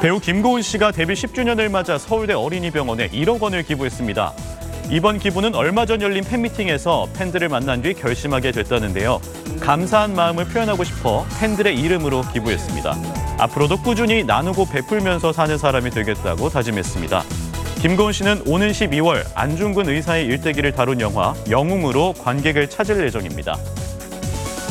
배우 김고은 씨가 데뷔 10주년을 맞아 서울대 어린이병원에 1억 원을 기부했습니다. 이번 기부는 얼마 전 열린 팬미팅에서 팬들을 만난 뒤 결심하게 됐다는데요. 감사한 마음을 표현하고 싶어 팬들의 이름으로 기부했습니다. 앞으로도 꾸준히 나누고 베풀면서 사는 사람이 되겠다고 다짐했습니다. 김고은 씨는 오는 12월 안중근 의사의 일대기를 다룬 영화 영웅으로 관객을 찾을 예정입니다.